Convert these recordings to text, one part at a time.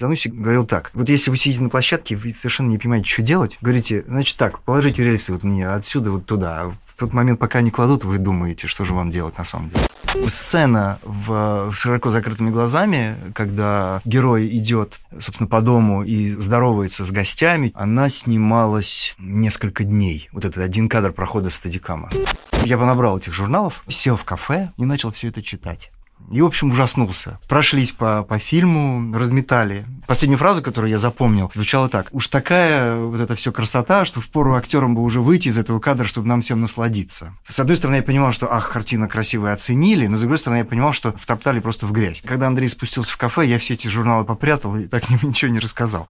Зануси говорил так. Вот если вы сидите на площадке, вы совершенно не понимаете, что делать, говорите, значит так, положите рельсы вот мне отсюда вот туда. А в тот момент, пока не кладут, вы думаете, что же вам делать на самом деле. Сцена в широко закрытыми глазами, когда герой идет, собственно, по дому и здоровается с гостями, она снималась несколько дней. Вот этот один кадр прохода стадикама. Я понабрал этих журналов, сел в кафе и начал все это читать. И, в общем, ужаснулся. Прошлись по, по фильму, разметали. Последнюю фразу, которую я запомнил, звучала так. Уж такая вот эта все красота, что впору актерам бы уже выйти из этого кадра, чтобы нам всем насладиться. С одной стороны, я понимал, что, ах, картина красивая, оценили, но с другой стороны, я понимал, что втоптали просто в грязь. Когда Андрей спустился в кафе, я все эти журналы попрятал и так ничего не рассказал.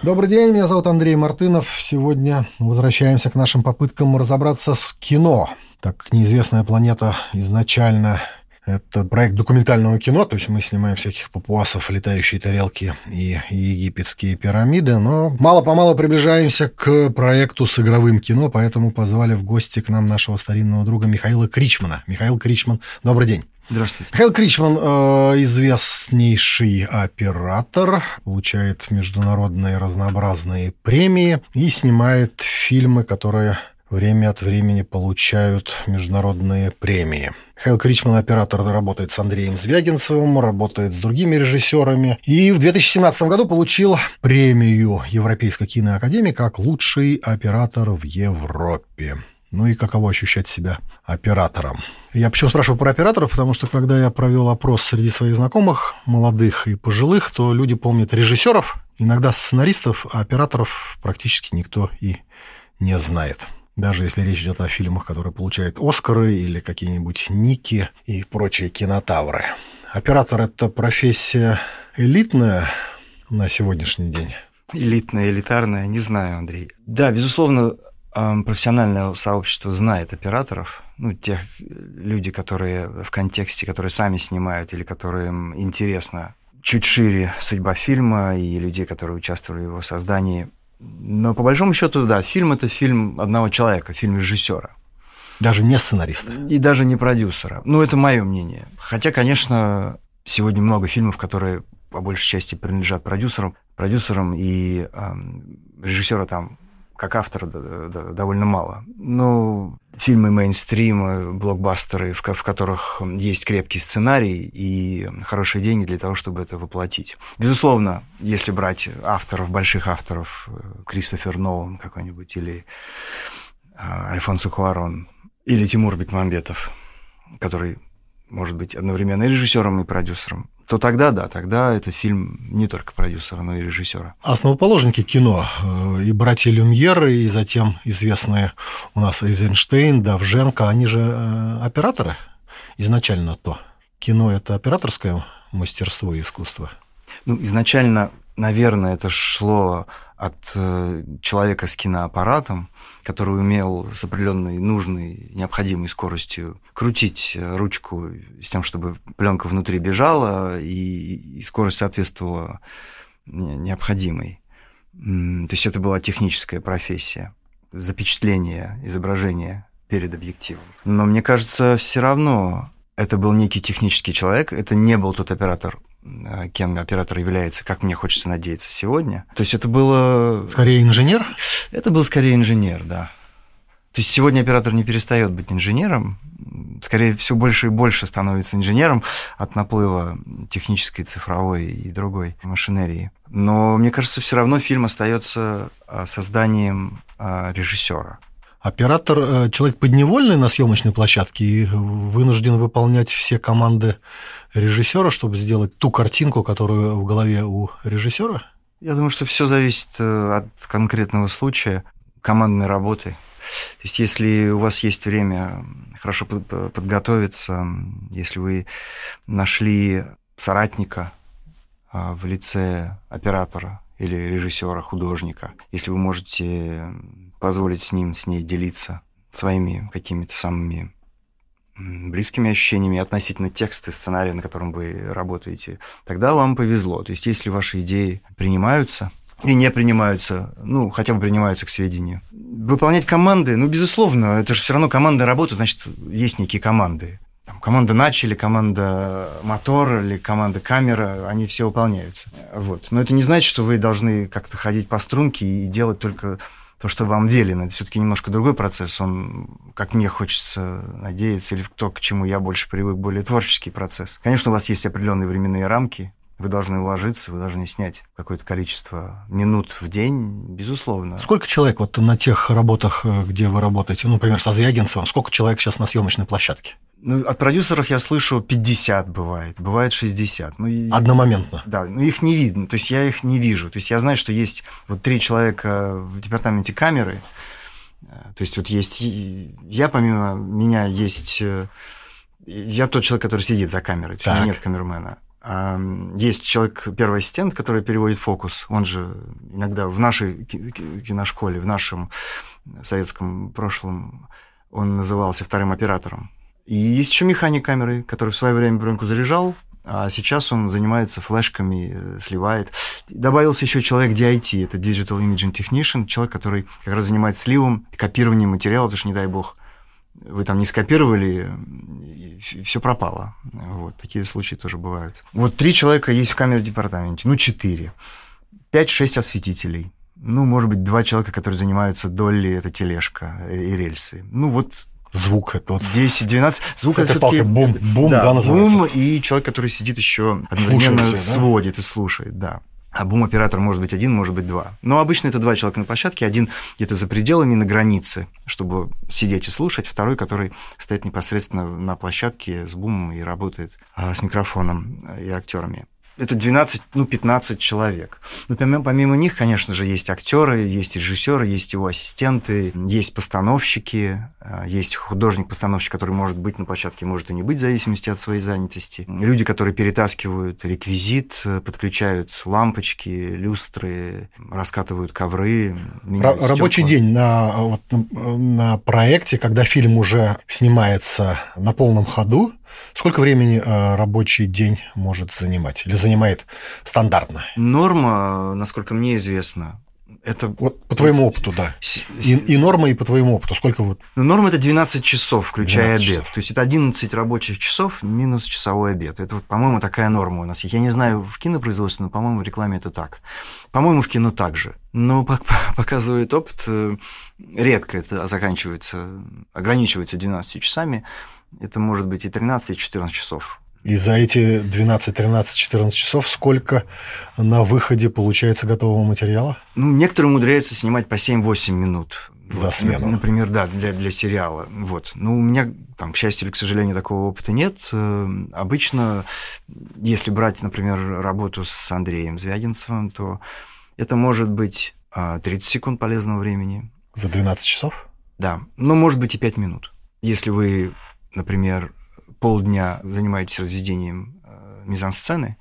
Добрый день, меня зовут Андрей Мартынов. Сегодня возвращаемся к нашим попыткам разобраться с кино. Так неизвестная планета изначально это проект документального кино, то есть мы снимаем всяких папуасов, летающие тарелки и египетские пирамиды, но мало-помалу приближаемся к проекту с игровым кино, поэтому позвали в гости к нам нашего старинного друга Михаила Кричмана. Михаил Кричман, добрый день. Здравствуйте. Михаил Кричман э, известнейший оператор, получает международные разнообразные премии и снимает фильмы, которые время от времени получают международные премии. Михаил Кричман, оператор, работает с Андреем Звягинцевым, работает с другими режиссерами. И в 2017 году получил премию Европейской киноакадемии как лучший оператор в Европе. Ну и каково ощущать себя оператором. Я почему спрашиваю про операторов, потому что когда я провел опрос среди своих знакомых, молодых и пожилых, то люди помнят режиссеров, иногда сценаристов, а операторов практически никто и не знает. Даже если речь идет о фильмах, которые получают Оскары или какие-нибудь Ники и прочие кинотавры. Оператор – это профессия элитная на сегодняшний день? Элитная, элитарная, не знаю, Андрей. Да, безусловно, профессиональное сообщество знает операторов, ну, тех люди, которые в контексте, которые сами снимают или которым интересно чуть шире судьба фильма и людей, которые участвовали в его создании. Но по большому счету, да, фильм это фильм одного человека, фильм режиссера. Даже не сценариста. И даже не продюсера. Ну, это мое мнение. Хотя, конечно, сегодня много фильмов, которые по большей части принадлежат продюсерам, продюсерам и э, режиссера там как автора довольно мало. Ну, фильмы мейнстрима, блокбастеры, в, в которых есть крепкий сценарий и хорошие деньги для того, чтобы это воплотить. Безусловно, если брать авторов, больших авторов, э, Кристофер Нолан какой-нибудь, или а, Альфонсо Куарон, или Тимур Бекмамбетов, который может быть одновременно и режиссером, и продюсером то тогда да, тогда это фильм не только продюсера, но и режиссера. Основоположники кино э, и братья Люмьеры, и затем известные у нас Эйзенштейн, Давженко, они же э, операторы изначально то. Кино – это операторское мастерство и искусство. Ну, изначально, наверное, это шло от э, человека с киноаппаратом, который умел с определенной нужной, необходимой скоростью крутить э, ручку с тем, чтобы пленка внутри бежала, и, и скорость соответствовала необходимой. То есть это была техническая профессия, запечатление изображения перед объективом. Но мне кажется, все равно это был некий технический человек, это не был тот оператор, Э, кем оператор является, как мне хочется надеяться сегодня. То есть это было... Скорее инженер? Это был скорее инженер, да. То есть сегодня оператор не перестает быть инженером, скорее все больше и больше становится инженером от наплыва технической, цифровой и другой машинерии. Но мне кажется, все равно фильм остается а, созданием а, режиссера. Оператор э, – человек подневольный на съемочной площадке и вынужден выполнять все команды режиссера, чтобы сделать ту картинку, которую в голове у режиссера? Я думаю, что все зависит э, от конкретного случая, командной работы. То есть, если у вас есть время хорошо подготовиться, если вы нашли соратника а, в лице оператора или режиссера, художника, если вы можете позволить с ним, с ней делиться своими какими-то самыми близкими ощущениями относительно текста и сценария, на котором вы работаете, тогда вам повезло. То есть если ваши идеи принимаются или не принимаются, ну, хотя бы принимаются к сведению. Выполнять команды, ну, безусловно, это же все равно команда работы, значит, есть некие команды. Там, команда начали, команда мотор или команда камера, они все выполняются. Вот. Но это не значит, что вы должны как-то ходить по струнке и делать только то, что вам велено. Это все-таки немножко другой процесс. Он, как мне хочется надеяться, или то, к чему я больше привык, более творческий процесс. Конечно, у вас есть определенные временные рамки, вы должны уложиться, вы должны снять какое-то количество минут в день, безусловно. Сколько человек вот на тех работах, э, где вы работаете, ну, например, со Звягинцевым, сколько человек сейчас на съемочной площадке? Ну, от продюсеров я слышу 50 бывает, бывает 60. Ну, Одномоментно? Да, но их не видно, то есть я их не вижу. То есть я знаю, что есть вот три человека в департаменте камеры, э, то есть вот есть я, помимо меня, есть... Э, я тот человек, который сидит за камерой, то есть у меня нет камермена. Есть человек, первый ассистент, который переводит фокус. Он же иногда в нашей киношколе, в нашем советском прошлом, он назывался вторым оператором. И есть еще механик камеры, который в свое время пленку заряжал, а сейчас он занимается флешками, э, сливает. Добавился еще человек DIT, это Digital Imaging Technician, человек, который как раз занимается сливом, копированием материала, потому что, не дай бог, вы там не скопировали, все пропало. Вот, такие случаи тоже бывают. Вот три человека есть в камере департаменте, ну, четыре. Пять-шесть осветителей. Ну, может быть, два человека, которые занимаются долей, это тележка и рельсы. Ну, вот звук это вот 10-12 звук это все-таки бум бум да, да называется. бум и человек который сидит еще одновременно сводит да? и слушает да а бум-оператор может быть один, может быть два. Но обычно это два человека на площадке, один где-то за пределами, на границе, чтобы сидеть и слушать, второй, который стоит непосредственно на площадке с бумом и работает а, с микрофоном и актерами это 12, ну, 15 человек. Но помимо, помимо них, конечно же, есть актеры, есть режиссеры, есть его ассистенты, есть постановщики, а, есть художник-постановщик, который может быть на площадке, может и не быть, в зависимости от своей занятости. Люди, которые перетаскивают реквизит, подключают лампочки, люстры, раскатывают ковры. Рабочий стекла. день на, вот, на проекте, когда фильм уже снимается на полном ходу, Сколько времени э, рабочий день может занимать или занимает стандартно? Норма, насколько мне известно, это... Вот по твоему опыту, да. И, и норма, и по твоему опыту. Сколько вот? Ну, норма – это 12 часов, включая 12 обед. Часов. То есть это 11 рабочих часов минус часовой обед. Это, вот, по-моему, такая норма у нас. Я не знаю в кинопроизводстве, но, по-моему, в рекламе это так. По-моему, в кино также. Но, как показывает опыт, э, редко это заканчивается, ограничивается 12 часами это может быть и 13, и 14 часов. И за эти 12, 13, 14 часов сколько на выходе получается готового материала? Ну, некоторые умудряются снимать по 7-8 минут. За вот, смену. Например, да, для, для сериала. Вот. Ну, у меня, там, к счастью или к сожалению, такого опыта нет. Э, обычно, если брать, например, работу с Андреем Звягинцевым, то это может быть 30 а, секунд полезного времени. За 12 часов? Да. Ну, может быть, и 5 минут. Если вы например, полдня занимаетесь разведением э, мизансцены,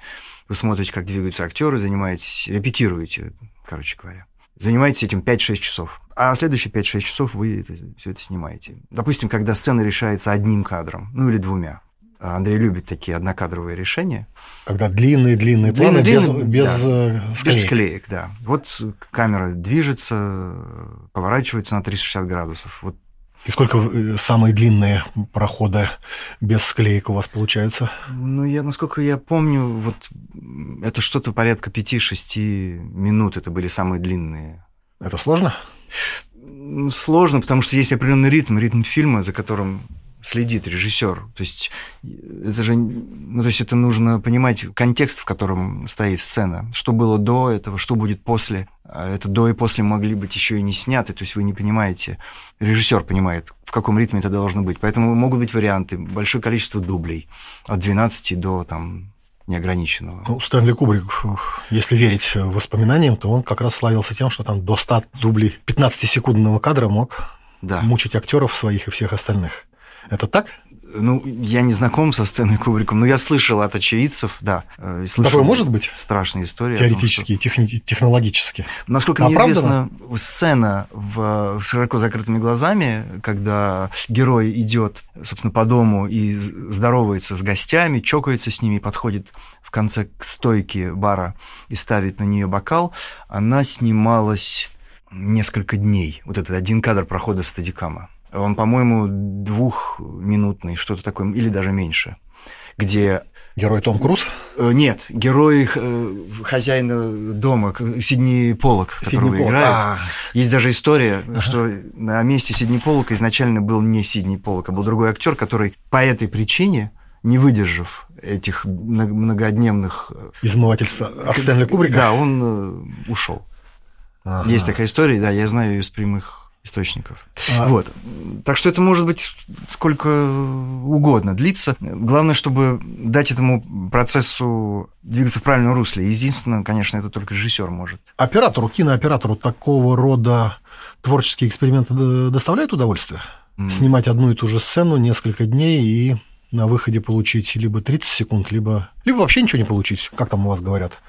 вы смотрите, как двигаются актеры, занимаетесь, репетируете, короче говоря. Занимаетесь этим 5-6 часов. А следующие 5-6 часов вы это, все это снимаете. Допустим, когда сцена решается одним кадром, ну или двумя. Андрей любит такие однокадровые решения. Когда длинные-длинные планы длинные, без, без да, э, склеек. Без склеек, да. Вот камера движется, поворачивается на 360 градусов. Вот и сколько э, самые длинные проходы без склеек у вас получаются? Ну, я, насколько я помню, вот это что-то порядка 5-6 минут, это были самые длинные. Это сложно? Сложно, потому что есть определенный ритм, ритм фильма, за которым следит режиссер. То есть это же, ну, то есть это нужно понимать контекст, в котором стоит сцена. Что было до этого, что будет после. А это до и после могли быть еще и не сняты, то есть вы не понимаете, режиссер понимает, в каком ритме это должно быть. Поэтому могут быть варианты, большое количество дублей, от 12 до там, неограниченного. Ну, Стэнли Кубрик, если верить воспоминаниям, то он как раз славился тем, что там до 100 дублей 15-секундного кадра мог да. мучить актеров своих и всех остальных. Это так? Ну, я не знаком со Стэнли Кубриком, но я слышал от очевидцев, да. Э, слышал Такое может быть? Страшная история. Теоретически, том, что... техни- технологически. Насколько мне известно, сцена в широко закрытыми глазами, когда герой идет, собственно, по дому и здоровается с гостями, чокается с ними, подходит в конце к стойке бара и ставит на нее бокал, она снималась несколько дней. Вот этот один кадр прохода стадикама. Он, по-моему, двухминутный, что-то такое, или даже меньше, где Герой Том Круз? Э, нет, герой э, хозяина дома, Сидни Полок, которого Сидни играет. А, Есть даже история, что на месте Сидни Полока изначально был не Сидни Полок, а был другой актер, который по этой причине, не выдержав этих мно- многодневных... э, измывательство от Стэнли Кубрика? Да, он ушел. Ага. Есть такая история, да, я знаю ее из прямых источников. А, Вот. Так что это может быть сколько угодно длиться. Главное, чтобы дать этому процессу двигаться в правильном русле. Единственное, конечно, это только режиссер может. Оператору, кинооператору такого рода творческие эксперименты доставляют удовольствие? М. Снимать одну и ту же сцену несколько дней и на выходе получить либо 30 секунд, либо, либо вообще ничего не получить, как там у вас говорят.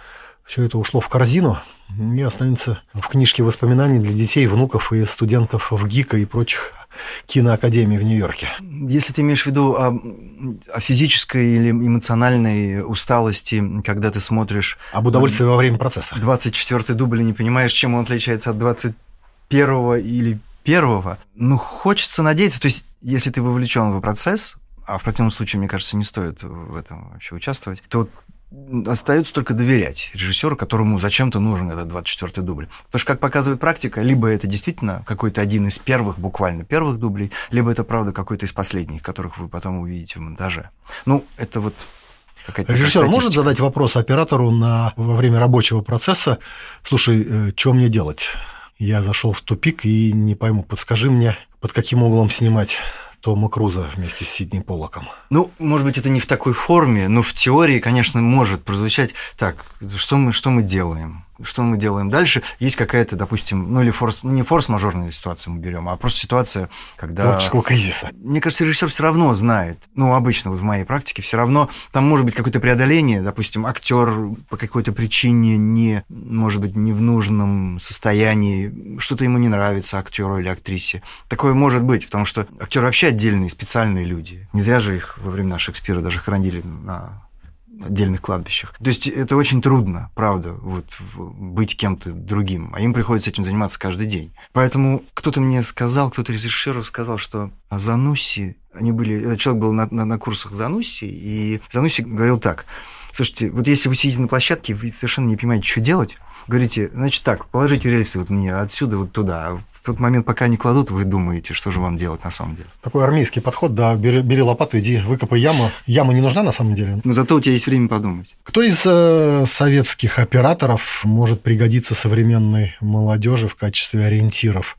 Все это ушло в корзину и останется в книжке воспоминаний для детей, внуков и студентов в ГИКа и прочих киноакадемий в Нью-Йорке. Если ты имеешь в виду о, о физической или эмоциональной усталости, когда ты смотришь Об удовольствии во время процесса. 24-й дубль и не понимаешь, чем он отличается от 21-го или первого, ну, хочется надеяться, то есть, если ты вовлечен в процесс, а в противном случае, мне кажется, не стоит в этом вообще участвовать, то остается только доверять режиссеру, которому зачем-то нужен этот 24-й дубль. Потому что, как показывает практика, либо это действительно какой-то один из первых, буквально первых дублей, либо это, правда, какой-то из последних, которых вы потом увидите в монтаже. Ну, это вот какая-то Режиссер может статистика. задать вопрос оператору на, во время рабочего процесса, слушай, что мне делать? Я зашел в тупик и не пойму, подскажи мне, под каким углом снимать Тома Круза вместе с Сидни Поллоком. Ну, может быть, это не в такой форме, но в теории, конечно, может прозвучать так, что мы, что мы делаем? Что мы делаем дальше? Есть какая-то, допустим, ну или форс, не форс-мажорная ситуация мы берем, а просто ситуация, когда... Творческого кризиса. Мне кажется, режиссер все равно знает, ну, обычно вот в моей практике все равно там может быть какое-то преодоление, допустим, актер по какой-то причине не, может быть, не в нужном состоянии, что-то ему не нравится актеру или актрисе. Такое может быть, потому что актеры вообще отдельные, специальные люди. Не зря же их во времена Шекспира даже хоронили на отдельных кладбищах. То есть это очень трудно, правда, вот быть кем-то другим, а им приходится этим заниматься каждый день. Поэтому кто-то мне сказал, кто-то из режиссеров сказал, что о Зануси, они были, этот человек был на, на, на курсах Зануси, и Зануси говорил так, слушайте, вот если вы сидите на площадке, вы совершенно не понимаете, что делать, говорите, значит так, положите рельсы вот мне отсюда вот туда, а тот момент, пока не кладут, вы думаете, что же вам делать на самом деле. Такой армейский подход, да, бери, бери лопату, иди, выкопай яму. Яма не нужна на самом деле. Но зато у тебя есть время подумать. Кто из э, советских операторов может пригодиться современной молодежи в качестве ориентиров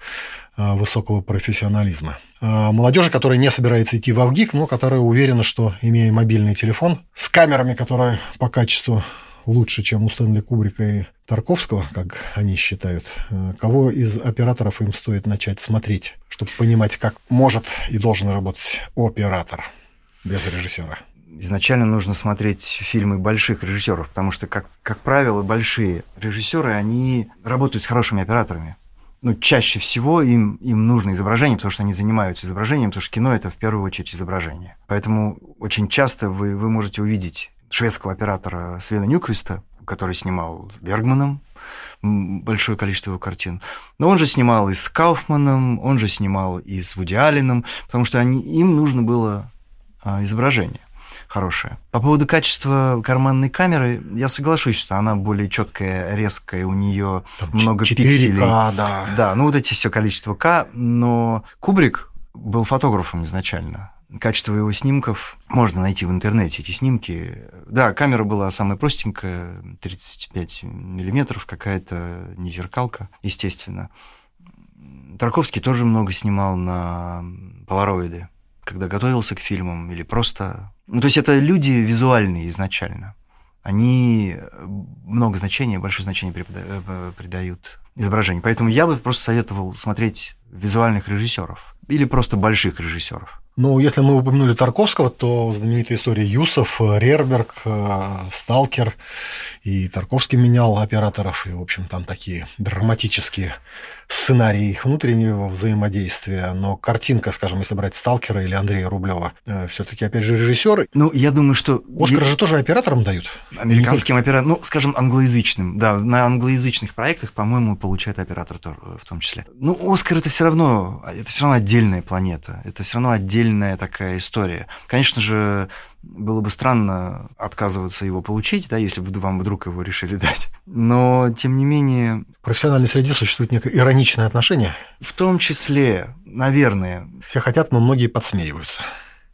э, высокого профессионализма? Э, молодежи, которая не собирается идти в Авгик, но которая уверена, что, имея мобильный телефон с камерами, которые по качеству лучше, чем у Стэнли Кубрика и Тарковского, как они считают, э, кого из операторов им стоит начать смотреть, чтобы понимать, как может и должен работать оператор без режиссера? изначально нужно смотреть фильмы больших режиссеров, потому что, как, как правило, большие режиссеры, они работают с хорошими операторами. Ну, чаще всего им, им нужно изображение, потому что они занимаются изображением, потому что кино это в первую очередь изображение. Поэтому очень часто вы, вы можете увидеть шведского оператора Свена Нюквиста, который снимал с Бергманом большое количество его картин. Но он же снимал и с Кауфманом, он же снимал и с Вуди Алленом, потому что они, им нужно было а, изображение хорошее. По поводу качества карманной камеры, я соглашусь, что она более четкая, резкая, у нее Там много 4К, пикселей. да. Да, ну вот эти все количество К, но Кубрик был фотографом изначально. Качество его снимков можно найти в интернете, эти снимки. Да, камера была самая простенькая, 35 миллиметров, какая-то не зеркалка, естественно. Тарковский тоже много снимал на полароиды, когда готовился к фильмам или просто... Ну, то есть это люди визуальные изначально. Они много значения, большое значение э, придают изображению. Поэтому я бы просто советовал смотреть визуальных режиссеров или просто больших режиссеров. Ну, если мы упомянули Тарковского, то знаменитая история Юсов, Рерберг, э, Сталкер, и Тарковский менял операторов, и, в общем, там такие драматические сценарии их внутреннего взаимодействия. Но картинка, скажем, если брать Сталкера или Андрея Рублева, все-таки, опять же, режиссеры. Ну, я думаю, что... Оскар же тоже операторам дают. Американским операторам, ну, скажем, англоязычным. Да, на англоязычных проектах, по-моему, получает оператор в том числе. Ну, Оскар это все равно, это все равно отдельная планета, это все равно отдельная такая история. Конечно же, было бы странно отказываться его получить, да, если бы вам вдруг его решили дать. Но, тем не менее... В профессиональной среде существует некое ироничное отношение? В том числе, наверное. Все хотят, но многие подсмеиваются.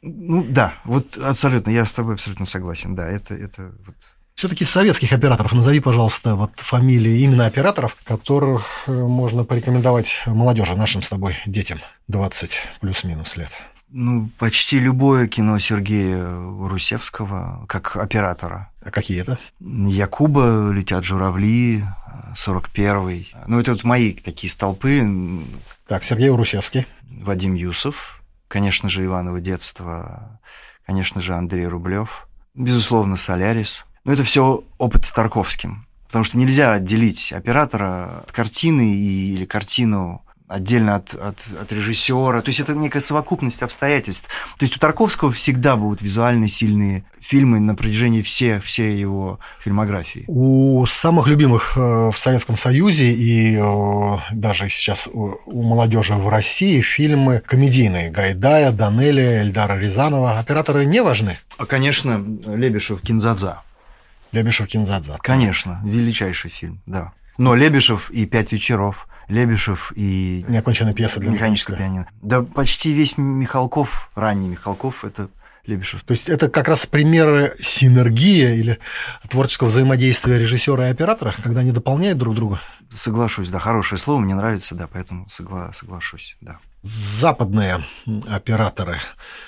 Ну да, вот абсолютно, я с тобой абсолютно согласен, да, это, это вот все-таки советских операторов назови, пожалуйста, вот фамилии именно операторов, которых э, можно порекомендовать молодежи, нашим с тобой детям 20 плюс-минус лет. Ну, почти любое кино Сергея Русевского как оператора. А какие это? Якуба, «Летят журавли», 41-й. Ну, это вот мои такие столпы. Так, Сергей Русевский. Вадим Юсов, конечно же, Иваново детство, конечно же, Андрей Рублев, безусловно, Солярис. Но это все опыт с Тарковским. Потому что нельзя отделить оператора от картины и, или картину отдельно от, от, от режиссера. То есть это некая совокупность обстоятельств. То есть у Тарковского всегда будут визуально сильные фильмы на протяжении всей, всей его фильмографии. У самых любимых э, в Советском Союзе и э, даже сейчас у молодежи в России фильмы комедийные Гайдая, Данели, Эльдара Рязанова. Операторы не важны? А, конечно, Лебешев, Кинзадза. Лебешев, Кинзадза. Конечно, величайший фильм, да. Но Лебешев и «Пять вечеров», Лебешев и... Неоконченная пьеса для механического пианино. Да почти весь Михалков, ранний Михалков, это Лебешев. То есть это как раз примеры синергии или творческого взаимодействия режиссера и оператора, когда они дополняют друг друга? Соглашусь, да, хорошее слово, мне нравится, да, поэтому согла- соглашусь, да. Западные операторы.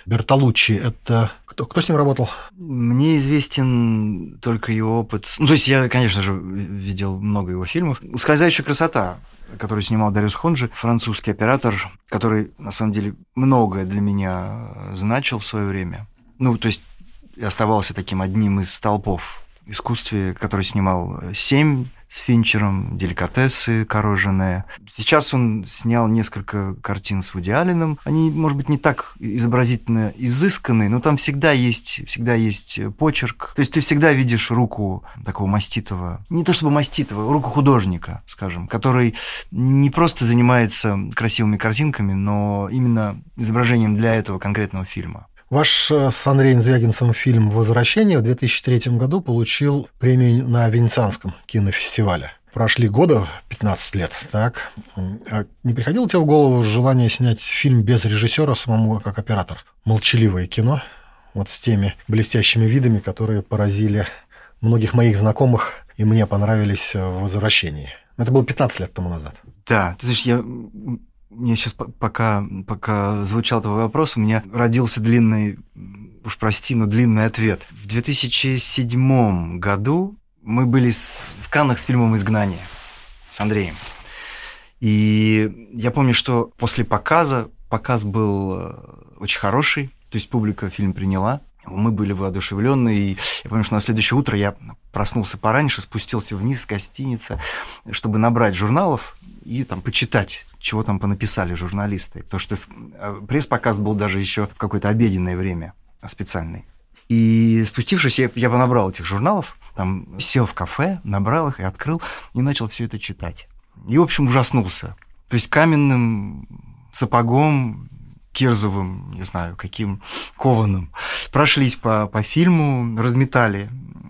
Бертолуччи, это кто, кто с ним работал? Мне известен только его опыт. Ну, то есть я, конечно же, видел много его фильмов. «Ускользающая красота», который снимал Дариус Хонджи, французский оператор, который, на самом деле, многое для меня значил в свое время. Ну, то есть оставался таким одним из столпов искусстве, который снимал «Семь», с Финчером, «Деликатесы», «Короженые». Сейчас он снял несколько картин с Вуди Алленом. Они, может быть, не так изобразительно изысканные, но там всегда есть, всегда есть почерк. То есть ты всегда видишь руку такого маститого, не то чтобы маститого, руку художника, скажем, который не просто занимается красивыми картинками, но именно изображением для этого конкретного фильма. Ваш э, с Андреем Звягинцем фильм «Возвращение» в 2003 году получил премию на Венецианском кинофестивале. Прошли года, 15 лет, так? А не приходило тебе в голову желание снять фильм без режиссера самому как оператор? Молчаливое кино, вот с теми блестящими видами, которые поразили многих моих знакомых и мне понравились в «Возвращении». Это было 15 лет тому назад. Да, ты знаешь, я мне сейчас пока, пока звучал твой вопрос, у меня родился длинный, уж прости, но длинный ответ. В 2007 году мы были с, в Каннах с фильмом «Изгнание» с Андреем. И я помню, что после показа, показ был э, очень хороший, то есть публика фильм приняла, мы были воодушевлены, и я помню, что на следующее утро я проснулся пораньше, спустился вниз с гостиницы, чтобы набрать журналов и там почитать чего там понаписали журналисты. Потому что э, пресс-показ был даже еще в какое-то обеденное время специальный. И спустившись, я, я понабрал этих журналов, там сел в кафе, набрал их и открыл, и начал все это читать. И, в общем, ужаснулся. То есть каменным сапогом Кирзовым, не знаю, каким кованым, прошлись по, по фильму, разметали.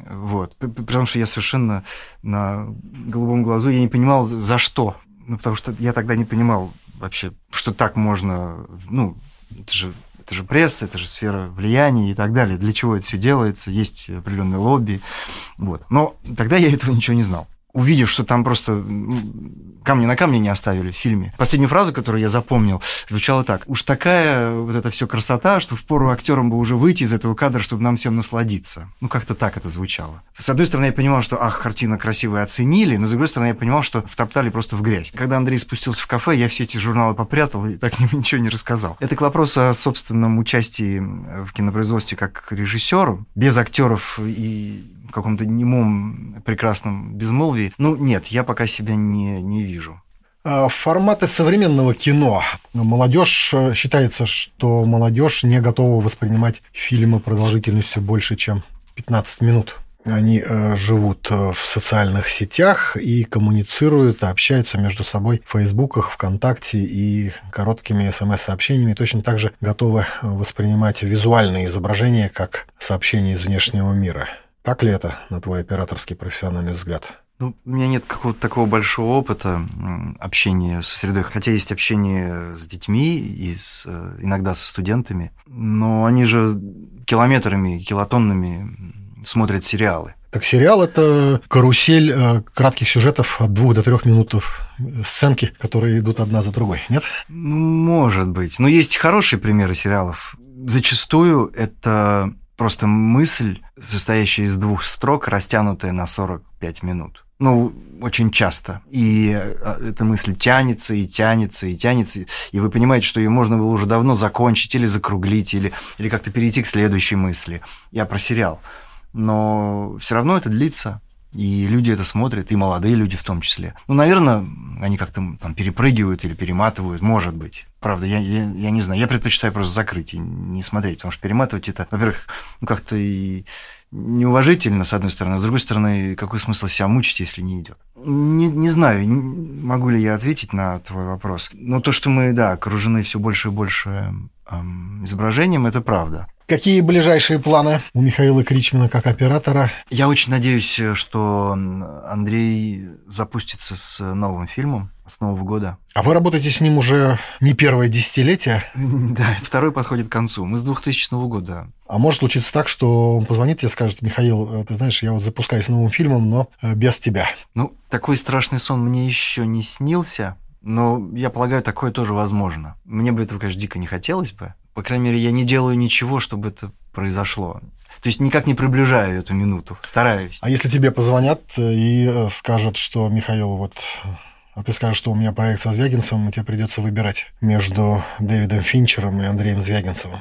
Вот. Потому что я совершенно на голубом глазу, я не понимал, за что. Ну, потому что я тогда не понимал вообще, что так можно, ну, это же это же пресса, это же сфера влияния и так далее. Для чего это все делается? Есть определенные лобби. Вот. Но тогда я этого ничего не знал увидев, что там просто камни на камне не оставили в фильме. Последнюю фразу, которую я запомнил, звучала так. Уж такая вот эта все красота, что впору актерам бы уже выйти из этого кадра, чтобы нам всем насладиться. Ну, как-то так это звучало. С одной стороны, я понимал, что, ах, картина красивая, оценили, но с другой стороны, я понимал, что втоптали просто в грязь. Когда Андрей спустился в кафе, я все эти журналы попрятал и так ничего не рассказал. Это к вопросу о собственном участии в кинопроизводстве как режиссеру, без актеров и в каком-то немом прекрасном безмолвии. Ну, нет, я пока себя не, не вижу. А, форматы современного кино. Молодежь э, считается, что молодежь не готова воспринимать фильмы продолжительностью больше, чем 15 минут. Они э, живут э, в социальных сетях и коммуницируют, общаются между собой в Фейсбуках, ВКонтакте и короткими смс-сообщениями. Точно так же готовы воспринимать визуальные изображения как сообщения из внешнего мира. Так ли это, на твой операторский профессиональный взгляд? Ну, у меня нет какого-то такого большого опыта общения со средой, хотя есть общение с детьми и с, э, иногда со студентами, но они же километрами, килотоннами смотрят сериалы. Так сериал – это карусель э, кратких сюжетов от двух до трех минут сценки, которые идут одна за другой, нет? Ну, может быть. Но есть хорошие примеры сериалов. Зачастую это просто мысль, состоящая из двух строк, растянутая на 45 минут. Ну, очень часто. И э, эта мысль тянется и тянется и тянется. И вы понимаете, что ее можно было уже давно закончить или закруглить, или, или как-то перейти к следующей мысли. Я про сериал. Но все равно это длится. И люди это смотрят, и молодые люди в том числе. Ну, наверное, они как-то там перепрыгивают или перематывают, может быть. Правда, я, я, я не знаю. Я предпочитаю просто закрыть и не смотреть, потому что перематывать это, во-первых, ну, как-то и неуважительно, с одной стороны, а с другой стороны, какой смысл себя мучить, если не идет? Не, не знаю, могу ли я ответить на твой вопрос. Но то, что мы, да, окружены все больше и больше эм, изображением, это правда. Какие ближайшие планы у Михаила Кричмана как оператора? Я очень надеюсь, что Андрей запустится с новым фильмом с Нового года. А вы работаете с ним уже не первое десятилетие? Да, второй подходит к концу. Мы с 2000 года. А может случиться так, что он позвонит тебе и скажет, Михаил, ты знаешь, я вот запускаюсь новым фильмом, но э, без тебя. Ну, такой страшный сон мне еще не снился, но я полагаю, такое тоже возможно. Мне бы этого, конечно, дико не хотелось бы, по крайней мере, я не делаю ничего, чтобы это произошло. То есть никак не приближаю эту минуту, стараюсь. А если тебе позвонят и э, скажут, что Михаил, вот а ты скажешь, что у меня проект со Звягинцевым, и тебе придется выбирать между Дэвидом Финчером и Андреем Звягинцевым.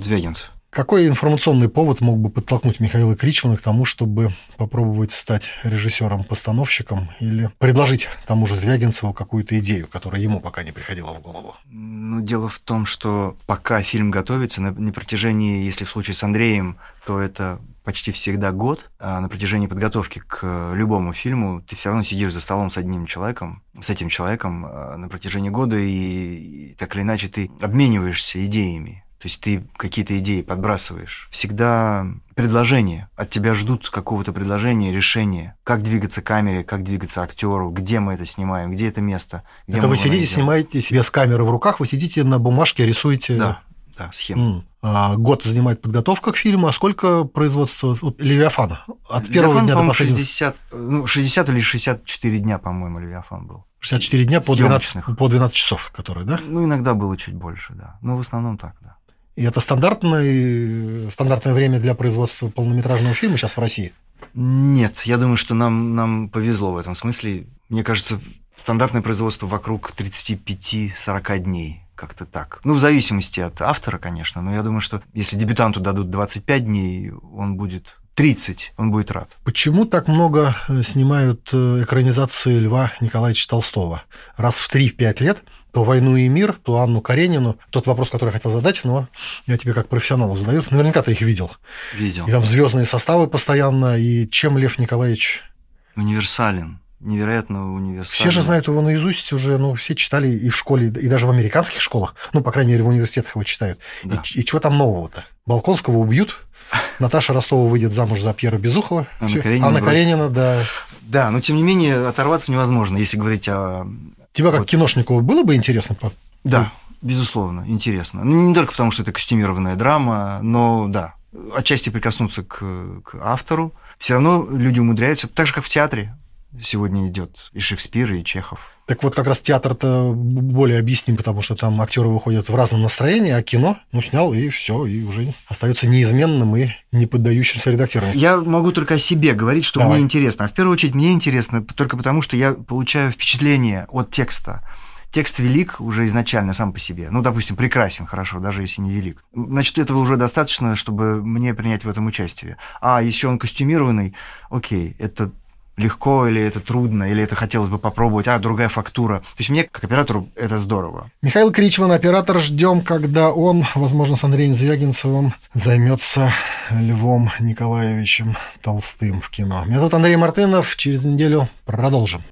Звягинцев. Какой информационный повод мог бы подтолкнуть Михаила Кричмана к тому, чтобы попробовать стать режиссером-постановщиком или предложить тому же Звягинцеву какую-то идею, которая ему пока не приходила в голову? Ну, дело в том, что пока фильм готовится, на, на протяжении, если в случае с Андреем, то это почти всегда год, а на протяжении подготовки к любому фильму ты все равно сидишь за столом с одним человеком, с этим человеком а, на протяжении года, и, и так или иначе ты обмениваешься идеями то есть ты какие-то идеи подбрасываешь. Всегда предложение. От тебя ждут какого-то предложения, решения. Как двигаться камере, как двигаться актеру, где мы это снимаем, где это место. Где это вы сидите, снимаете себе с камеры в руках, вы сидите на бумажке, рисуете... Да, да, схему. А, год занимает подготовка к фильму, а сколько производства вот, Левиафана? От первого Левиафан, дня до последнего? 60, ну, 60 или 64 дня, по-моему, Левиафан был. 64 дня по 12, по 12 часов, которые, да? Ну, иногда было чуть больше, да. Но в основном так, да. И это стандартное, стандартное время для производства полнометражного фильма сейчас в России? Нет, я думаю, что нам, нам повезло в этом смысле. Мне кажется, стандартное производство вокруг 35-40 дней. Как-то так. Ну, в зависимости от автора, конечно, но я думаю, что если дебютанту дадут 25 дней, он будет 30, он будет рад. Почему так много э, снимают э, экранизации Льва Николаевича Толстого? Раз в 3-5 лет – то «Войну и мир», то Анну Каренину. Тот вопрос, который я хотел задать, но я тебе как профессионалу задаю. Наверняка ты их видел. Видел. И там звездные составы постоянно. И чем Лев Николаевич... Универсален. Невероятно универсален. Все же знают его наизусть уже, ну, все читали и в школе, и даже в американских школах, ну, по крайней мере, в университетах его читают. Да. И, и чего там нового-то? Балконского убьют, Наташа Ростова выйдет замуж за Пьера Безухова. Анна Каренина, Анна Каренина да. Да, но тем не менее оторваться невозможно, если говорить о Тебе как вот. киношнику было бы интересно? Да, безусловно, интересно. Ну, не только потому, что это костюмированная драма, но да, отчасти прикоснуться к, к автору. Все равно люди умудряются, так же, как в театре сегодня идет и Шекспир, и Чехов. Так вот, как раз театр-то более объясним, потому что там актеры выходят в разном настроении, а кино, ну, снял, и все, и уже остается неизменным и не поддающимся редактированию. Я могу только о себе говорить, что Давай. мне интересно. А в первую очередь мне интересно только потому, что я получаю впечатление от текста. Текст велик уже изначально сам по себе. Ну, допустим, прекрасен, хорошо, даже если не велик. Значит, этого уже достаточно, чтобы мне принять в этом участие. А еще он костюмированный, окей, это легко, или это трудно, или это хотелось бы попробовать, а другая фактура. То есть мне, как оператору, это здорово. Михаил Кричман, оператор, ждем, когда он, возможно, с Андреем Звягинцевым займется Львом Николаевичем Толстым в кино. Меня зовут Андрей Мартынов. Через неделю продолжим.